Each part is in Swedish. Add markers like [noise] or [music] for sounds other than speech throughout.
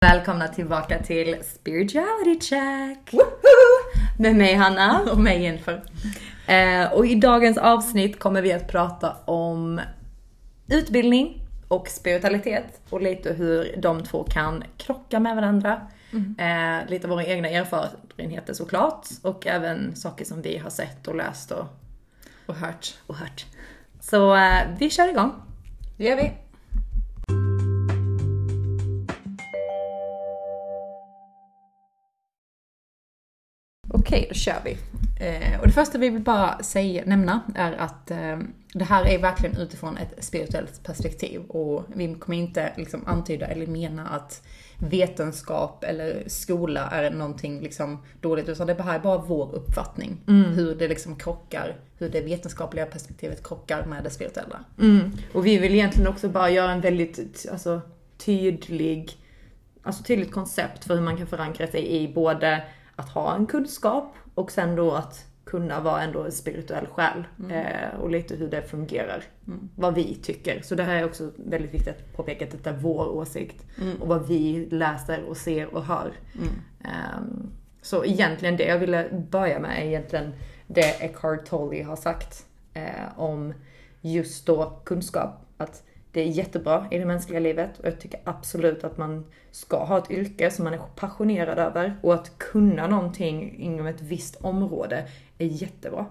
Välkomna tillbaka till Spirituality Check! Med mig Hanna. Och mig Jennifer. Eh, och i dagens avsnitt kommer vi att prata om utbildning och spiritualitet och lite hur de två kan krocka med varandra. Eh, lite våra egna erfarenheter såklart och även saker som vi har sett och läst och, Och hört. och hört. Så eh, vi kör igång. Det gör vi. Okej, då kör vi. Eh, och det första vi vill bara säga, nämna är att eh, det här är verkligen utifrån ett spirituellt perspektiv och vi kommer inte liksom antyda eller mena att vetenskap eller skola är någonting liksom dåligt utan det här är bara vår uppfattning. Hur det liksom krockar, hur det vetenskapliga perspektivet krockar med det spirituella. Mm. Och vi vill egentligen också bara göra en väldigt alltså, tydlig, alltså tydligt koncept för hur man kan förankra sig i både att ha en kunskap och sen då att kunna vara ändå en spirituell själ. Eh, och lite hur det fungerar. Vad vi tycker. Så det här är också väldigt viktigt att påpeka att detta är vår åsikt. Och vad vi läser och ser och hör. Ehm, så egentligen det jag ville börja med är egentligen det Eckhart Tolle har sagt eh, om just då kunskap. Att det är jättebra i det mänskliga livet och jag tycker absolut att man ska ha ett yrke som man är passionerad över och att kunna någonting inom ett visst område är jättebra.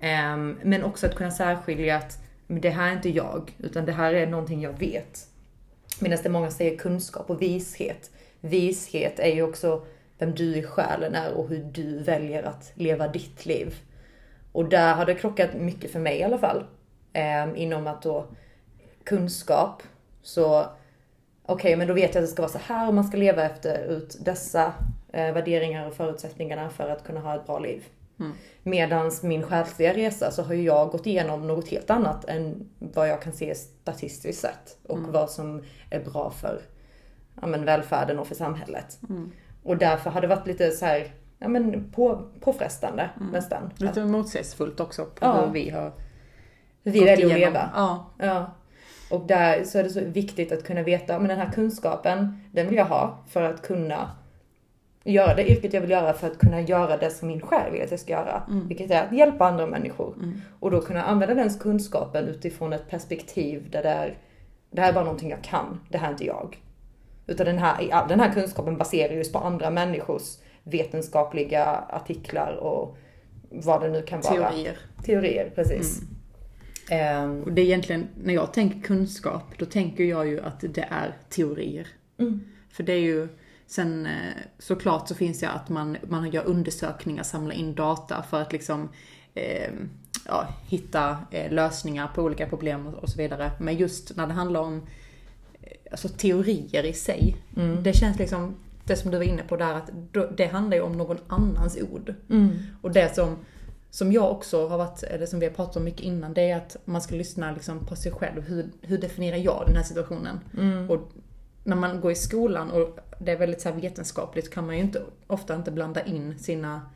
Ehm, men också att kunna särskilja att det här är inte jag, utan det här är någonting jag vet. Medan det många säger kunskap och vishet. Vishet är ju också vem du i själen är och hur du väljer att leva ditt liv. Och där har det krockat mycket för mig i alla fall. Ehm, inom att då kunskap, så okej men då vet jag att det ska vara så här och man ska leva efter ut dessa eh, värderingar och förutsättningarna för att kunna ha ett bra liv. Medans min själsliga resa så har ju jag gått igenom något helt annat än vad jag kan se statistiskt sett. Och vad som är bra för ja, men, välfärden och för samhället. Och därför har det varit lite så här, ja men på, påfrestande nästan. Att Lite motsägelsefullt också på Ja. hur vi har vi väljer att leva. Ja. Ja. Och där så är det så viktigt att kunna veta, men den här kunskapen, den vill jag ha för att kunna göra det yrket jag vill göra för att kunna göra det som min själ vill att jag ska göra. Vilket är att hjälpa andra människor. Och då kunna använda den kunskapen utifrån ett perspektiv där det är, det här är bara någonting jag kan, det här är inte jag. Utan den här, den här kunskapen baserar just på andra människors vetenskapliga artiklar och vad det nu kan vara. Teorier. Teorier, precis. Ehm, Och det är egentligen, när jag tänker kunskap, då tänker jag ju att det är teorier. För det är ju, sen eh, såklart så finns det att man, man gör undersökningar, samlar in data för att liksom eh, ja, hitta eh, lösningar på olika problem och, och så vidare. Men just när det handlar om eh, alltså, teorier i sig, det känns liksom, det som du var inne på där, att det handlar ju om någon annans ord. Och det som, som jag också har varit, eller som vi har pratat om mycket innan, det är att man ska lyssna liksom på sig själv. Hur, hur definierar jag den här situationen? Och när man går i skolan och det är väldigt så här vetenskapligt kan man ju inte, ofta inte blanda in sina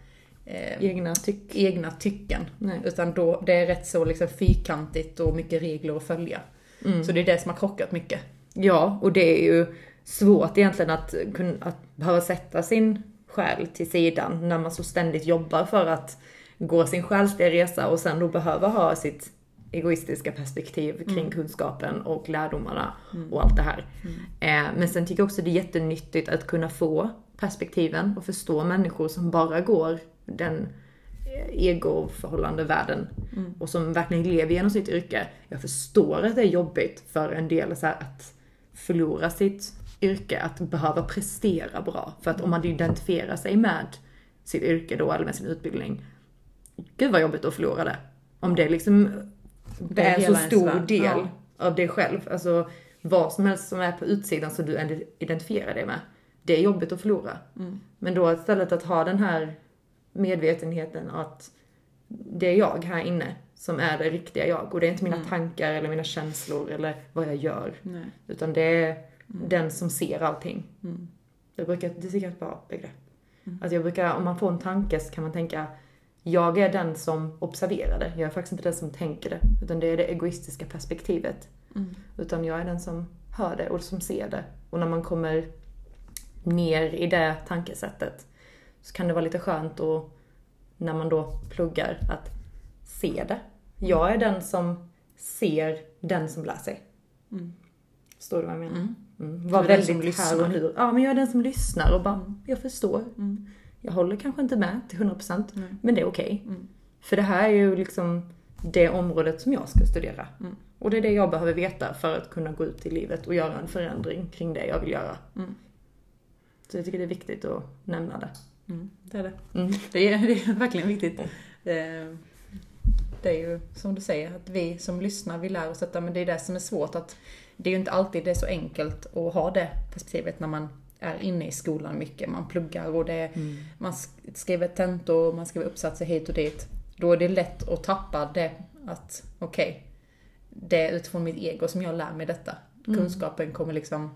eh, egna tyck. egna tycken. Nej. Utan då, det är rätt så liksom fyrkantigt och mycket regler att följa. Så det är det som har krockat mycket. Ja, och det är ju svårt egentligen att, att behöva sätta sin själ till sidan när man så ständigt jobbar för att gå sin själsliga resa och sen då behöva ha sitt egoistiska perspektiv kring kunskapen och lärdomarna och allt det här. Eh, men sen tycker jag också det är jättenyttigt att kunna få perspektiven och förstå människor som bara går den eh, egoförhållande världen och som verkligen lever genom sitt yrke. Jag förstår att det är jobbigt för en del så här att förlora sitt yrke, att behöva prestera bra. För att om man identifierar sig med sitt yrke då, eller med sin utbildning, gud vad jobbigt att förlora det. Om det liksom det är en så stor värld. del Ja. av dig själv. Alltså vad som helst som är på utsidan som du identifierar dig med. Det är jobbigt att förlora. Men då istället att ha den här medvetenheten att det är jag här inne som är det riktiga jag. Och det är inte mina tankar eller mina känslor eller vad jag gör. Nej. Utan det är den som ser allting. Jag brukar, det tycker jag är ett bra begrepp. Alltså jag brukar, om man får en tanke så kan man tänka, jag är den som observerar det. Jag är faktiskt inte den som tänker det. Utan det är det egoistiska perspektivet. Mm. Utan jag är den som hör det och som ser det. Och när man kommer ner i det tankesättet så kan det vara lite skönt att, när man då pluggar, att se det. Jag är den som ser den som lär sig. Mm. Förstår du vad jag menar? Mm. Mm. Var väldigt här lyssnar. och nu. Ja, men jag är den som lyssnar och bara, jag förstår. Mm. Jag håller kanske inte med till 100% Nej. men det är okej. Mm. För det här är ju liksom det området som jag ska studera. Mm. Och det är det jag behöver veta för att kunna gå ut i livet och göra en förändring kring det jag vill göra. Mm. Så jag tycker det är viktigt att nämna det. Mm. Det är det. Mm. Det är, det är verkligen viktigt. Eh, Det är ju som du säger, att vi som lyssnar, vi lär oss detta, men det är det som är svårt att det är ju inte alltid det är så enkelt att ha det perspektivet när man är inne i skolan mycket. Man pluggar och det, man sk- skriver tentor, man skriver uppsatser hit och dit. Då är det lätt att tappa det att, okej, det är utifrån mitt ego som jag lär mig detta. Kunskapen kommer liksom,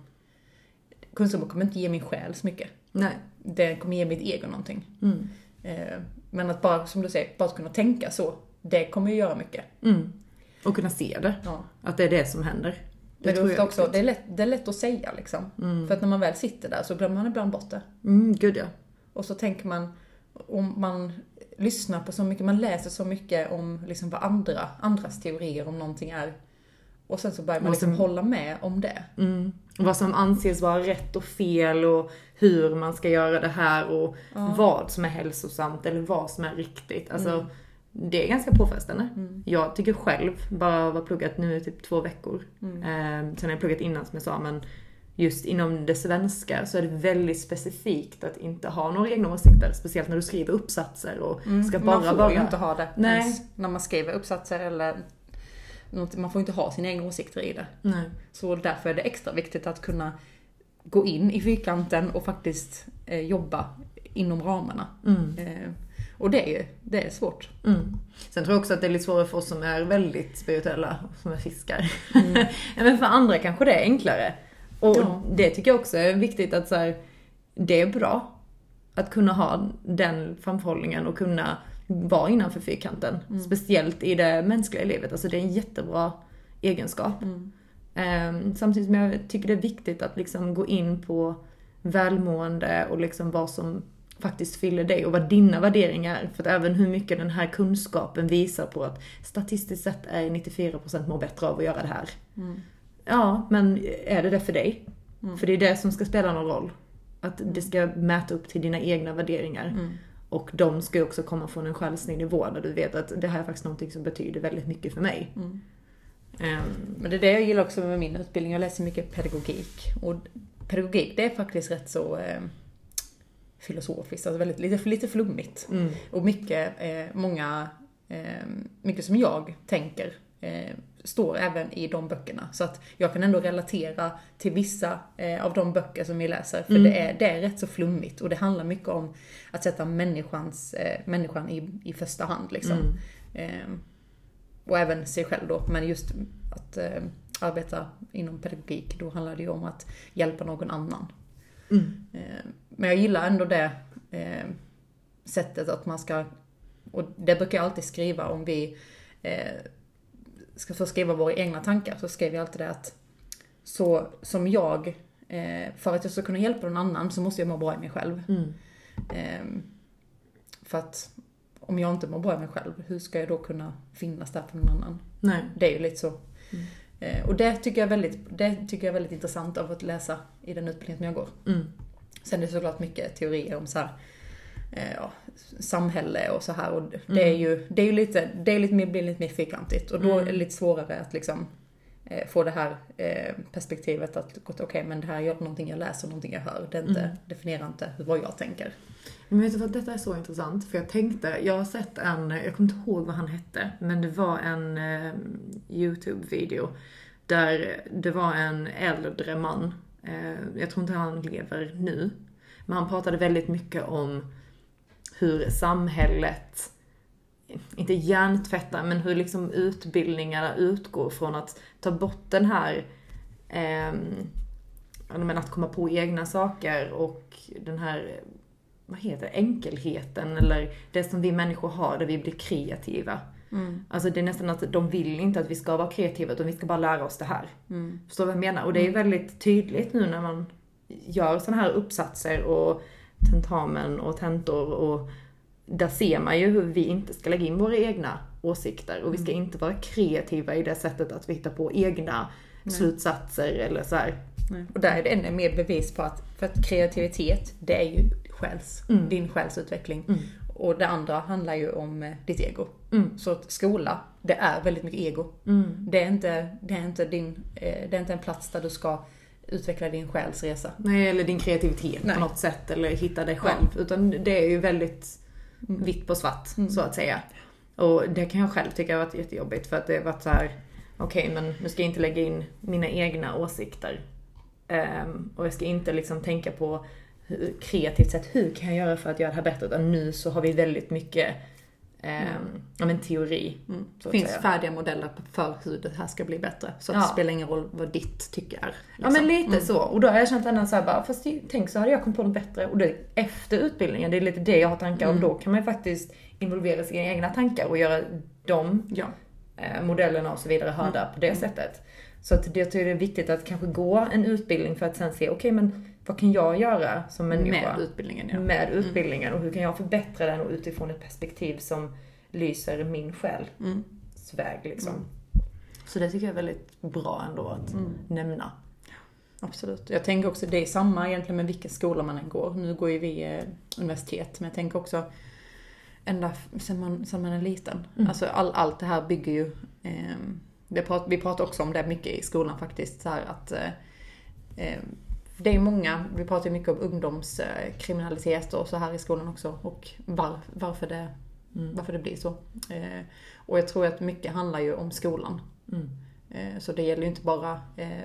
kunskapen kommer inte ge min själ så mycket. Nej. Det kommer ge mitt ego någonting. Mm. Eh, Men att bara, som du säger, bara kunna tänka så, det kommer ju göra mycket. Mm. Och kunna se det. Ja. Att det är det som händer. Men det tror också, det är, lätt, det är lätt att säga liksom. För att när man väl sitter där så glömmer man ibland bort det. Mm, gud ja. Och så tänker man, om man lyssnar på så mycket, man läser så mycket om liksom vad andra, andras teorier om någonting är. Och sen så börjar man liksom sen- hålla med om det. Mm. Vad som anses vara rätt och fel och hur man ska göra det här och Ja. vad som är hälsosamt eller vad som är riktigt. Alltså, Mm. Det är ganska påfrestande. Mm. Jag tycker själv, bara av att ha pluggat nu i typ två veckor. Mm. Eh, sen har jag pluggat innan som jag sa, men just inom det svenska så är det väldigt specifikt att inte ha några egna åsikter. Speciellt när du skriver uppsatser och ska bara man får vara... ju inte ha det Nej. ens när man skriver uppsatser eller något, man får inte ha sina egna åsikter i det. Nej. Så därför är det extra viktigt att kunna gå in i fyrkanten och faktiskt eh, jobba inom ramarna. Mm. Och det är det är svårt. Mm. Sen tror jag också att det är lite svårare för oss som är väldigt spirituella, som är fiskar. Mm. [laughs] Men för andra kanske det är enklare. Och Ja. det tycker jag också är viktigt att så här, det är bra att kunna ha den framförhållningen och kunna vara innanför fyrkanten. Mm. Speciellt i det mänskliga livet. Alltså det är en jättebra egenskap. Mm. Ehm, samtidigt som jag tycker det är viktigt att liksom gå in på välmående och liksom vad som faktiskt fyller dig och vad dina värderingar är. För att även hur mycket den här kunskapen visar på att statistiskt sett är 94% mår bättre av att göra det här. Mm. Ja, men är det det för dig? Mm. För det är det som ska spela någon roll. Att det ska mäta upp till dina egna värderingar. Mm. Och de ska ju också komma från en själslig nivå där du vet att det här är faktiskt någonting som betyder väldigt mycket för mig. Mm. Ehm, Men det är det jag gillar också med min utbildning. Jag läser mycket pedagogik. Och pedagogik, det är faktiskt rätt så eh, filosofiskt, alltså väldigt, lite, lite flummigt. mm, Och mycket, eh, många, eh, mycket som jag tänker eh, står även i de böckerna. Så att jag kan ändå relatera till vissa eh, av de böcker som vi läser. För Mm. det, är, det är rätt så flummigt och det handlar mycket om att sätta människans, eh, människan i, i första hand. Liksom. mm, Eh, och även sig själv då. Men just att eh, arbeta inom pedagogik, då handlar det ju om att hjälpa någon annan. mm, Eh, men jag gillar ändå det eh, sättet att man ska, och det brukar jag alltid skriva om vi eh, ska få skriva våra egna tankar, så skriver jag alltid det att så som jag, eh, för att jag ska kunna hjälpa någon annan så måste jag må bra i mig själv. mm. Eh, för att om jag inte mår bra i mig själv, hur ska jag då kunna finnas där för någon annan? Nej. Det är ju lite så. Mm. Eh, och det tycker, jag är väldigt, det tycker jag är väldigt intressant av att läsa i den utbildningen som jag går. Mm. Sen är det såklart mycket teorier om så här, eh, ja, samhälle och så här. Och det är ju, det är ju lite, det är lite mer, blir lite mer fyrkantigt. Och då Mm. är det lite svårare att liksom eh, få det här eh, perspektivet att okej men det här är någonting jag läser, någonting jag hör. Det inte, Mm. definierar inte vad jag tänker. Men vet du vad, detta är så intressant. För jag tänkte, jag har sett en, jag kommer inte ihåg vad han hette, men det var en eh, YouTube-video. Där det var en äldre man, Eh, jag tror inte han lever nu. Men han pratade väldigt mycket om hur samhället, inte hjärntvättar, men hur liksom utbildningarna utgår från att ta bort den här eh, men att komma på egna saker och den här vad heter det, enkelheten eller det som vi människor har där vi blir kreativa. Mm. Alltså det är nästan att de vill inte att vi ska vara kreativa utan vi ska bara lära oss det här. Mm. Förstår du vad jag menar? Och det är ju väldigt tydligt nu när man gör sådana här uppsatser och tentamen och tentor och där ser man ju hur vi inte ska lägga in våra egna åsikter och vi ska inte vara kreativa i det sättet att vi hittar på egna slutsatser eller så. Och där är det ännu mer bevis på att, för att kreativitet, det är ju själs, Mm. din själsutveckling. Mm. Och det andra handlar ju om eh, ditt ego. Mm. Så att skola, det är väldigt mycket ego. Mm. Det är inte, det är inte, din, eh, det är inte en plats där du ska utveckla din själsresa. Nej, eller din kreativitet Nej. på något sätt eller hitta dig själv. Utan det är ju väldigt vitt på svart Mm. så att säga. Och det kan jag själv tycka har varit jättejobbigt för att det har varit så här. okej men nu ska jag inte lägga in mina egna åsikter. Ehm, och jag ska inte liksom tänka på kreativt sätt, hur kan jag göra för att göra det här bättre? Utan nu så har vi väldigt mycket ehm, ja, men teori. Så Det finns säga. färdiga modeller för hur det här ska bli bättre. Så att Ja. det spelar ingen roll vad ditt tycke är. Ja men liksom. lite så. Och då har jag känt ändå såhär bara, fast tänk så hade jag kommit på något bättre. Och det, efter utbildningen, det är lite det jag har tankar om. Mm. Då kan man ju faktiskt involvera sina egna tankar och göra de Ja. eh, modellerna och så vidare hörda på det sättet. Så att det, jag tycker det är viktigt att kanske gå en utbildning för att sen se, okej men vad kan jag göra som människa? Med utbildningen ja. med utbildningen och hur kan jag förbättra den och utifrån ett perspektiv som lyser min själs Mm. väg liksom. Mm. Så det tycker jag är väldigt bra ändå att Mm. nämna. Absolut. Jag tänker också, det är samma egentligen med vilken skola man än går. Nu går ju vi eh, universitet, men jag tänker också ända sen man, sen man är liten. Mm. Alltså all, allt det här bygger ju, eh, det prat, vi pratar också om det mycket i skolan faktiskt, så här att eh, eh, det är många, vi pratar ju mycket om ungdomskriminalitet och så här i skolan också och var, varför, det, Mm. varför det blir så. Eh, och jag tror att mycket handlar ju om skolan. Mm. Eh, Så det gäller ju inte bara eh,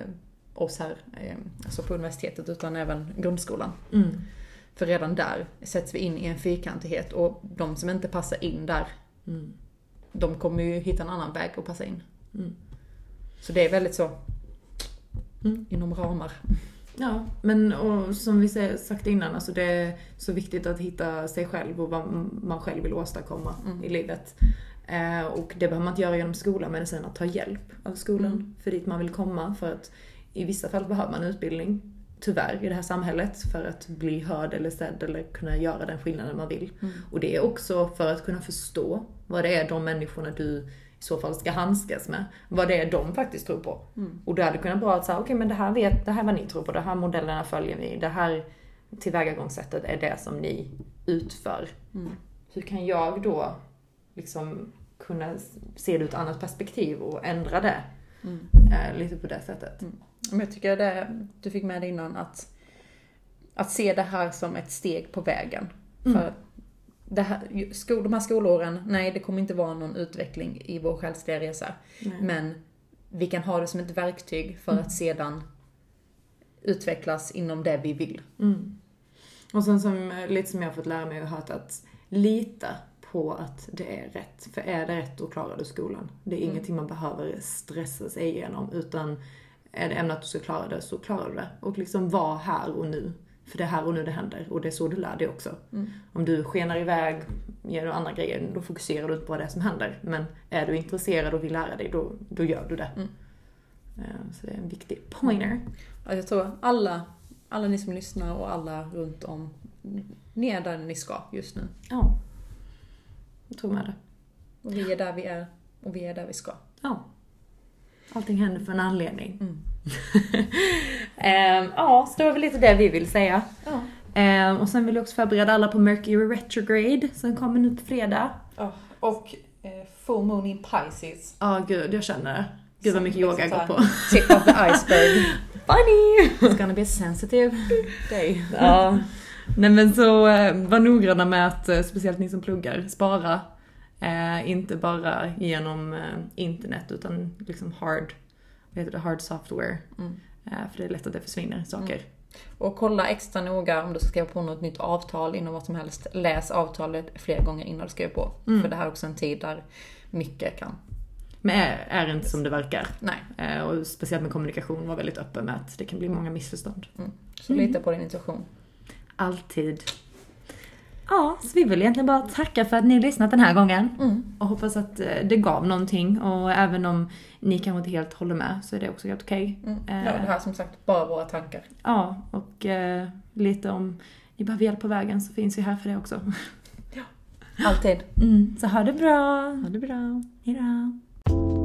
oss här eh, alltså på universitetet utan även grundskolan. Mm. För redan där sätts vi in i en fyrkantighet och de som inte passar in där, Mm. de kommer ju hitta en annan väg att passa in. Mm. Så det är väldigt så Mm. inom ramar. Ja, men och som vi sagt innan, alltså det är så viktigt att hitta sig själv och vad man själv vill åstadkomma Mm. i livet. Eh, och det behöver man inte göra genom skolan, men sen att ta hjälp av skolan Mm. för dit man vill komma. För att i vissa fall behöver man utbildning, tyvärr, i det här samhället för att bli hörd eller sedd eller kunna göra den skillnaden man vill. Mm. Och det är också för att kunna förstå vad det är de människorna du i så fall ska handskas med. Vad det är de faktiskt tror på. Mm. Och det hade kunnat vara att säga, okej men det här vet, det här är vad ni tror på, det här modellerna följer vi, det här tillvägagångssättet är det som ni utför. Mm. Hur kan jag då liksom kunna se det ur ett annat perspektiv och ändra det? Mm. Eh, lite på det sättet. Men jag tycker det du fick med dig innan att, att se det här som ett steg på vägen. Mm. För det här, skol, de här skolåren, nej det kommer inte vara någon utveckling i vår själsliga resa. Men vi kan ha det som ett verktyg för Mm. att sedan utvecklas inom det vi vill. Mm. Och sen som, lite som jag har fått lära mig och hört att lita på att det är rätt. För är det rätt då klarar du skolan. Det är Mm. ingenting man behöver stressa sig igenom utan är det ämnet att du ska klara det så klarar du det. Och liksom vara här och nu. För det är här och nu det händer och det är så du lär dig också. Mm. Om du skenar iväg, gör andra grejer, då fokuserar du inte på det som händer. Men är du intresserad och vill lära dig, då, då gör du det. Mm. Eh, Så det är en viktig pointer. Ja, Jag tror alla, alla ni som lyssnar och alla runt om, ni är där ni ska just nu. Ja. Jag tror med det. Och vi är där vi är och vi är där vi ska. Ja. Allting händer för en anledning. Mm. [laughs] Ehm, ja, så det var väl lite det vi vill säga. Ja. Ehm, och sen vill jag också förbereda alla på Mercury Retrograde som kommer nu på fredag. Och eh, full moon in Pisces. Ja, gud, jag känner det. Gud vad mycket yoga jag går på. Tip of the iceberg. Funny! It's gonna be a sensitive day. Ja. Nej men så eh, var noggranna med att, eh, speciellt ni som pluggar, spara. Eh, inte bara genom eh, internet utan liksom hard, vad heter det, hard software. Mm. Eh, för det är lätt att det försvinner saker. Och kolla extra noga om du ska skriva på något nytt avtal inom vad som helst. Läs avtalet flera gånger innan du skriver på. Mm. För det här är också en tid där mycket kan. Men är, är inte som det verkar. Nej. Eh, och speciellt med kommunikation var väldigt öppen med att det kan bli många missförstånd. Så lita på din intuition. Alltid. Ja, så vi vill egentligen bara tacka för att ni har lyssnat den här gången. Mm. Och hoppas att eh, det gav någonting och även om ni kanske inte helt håller med så är det också helt okej. Mm. Ja, Eh, det här är som sagt bara våra tankar. Ja, och eh, lite om ni behöver hjälp på vägen så finns vi här för det också. Alltid. Mm, så ha det bra! Ha det bra. Hejdå!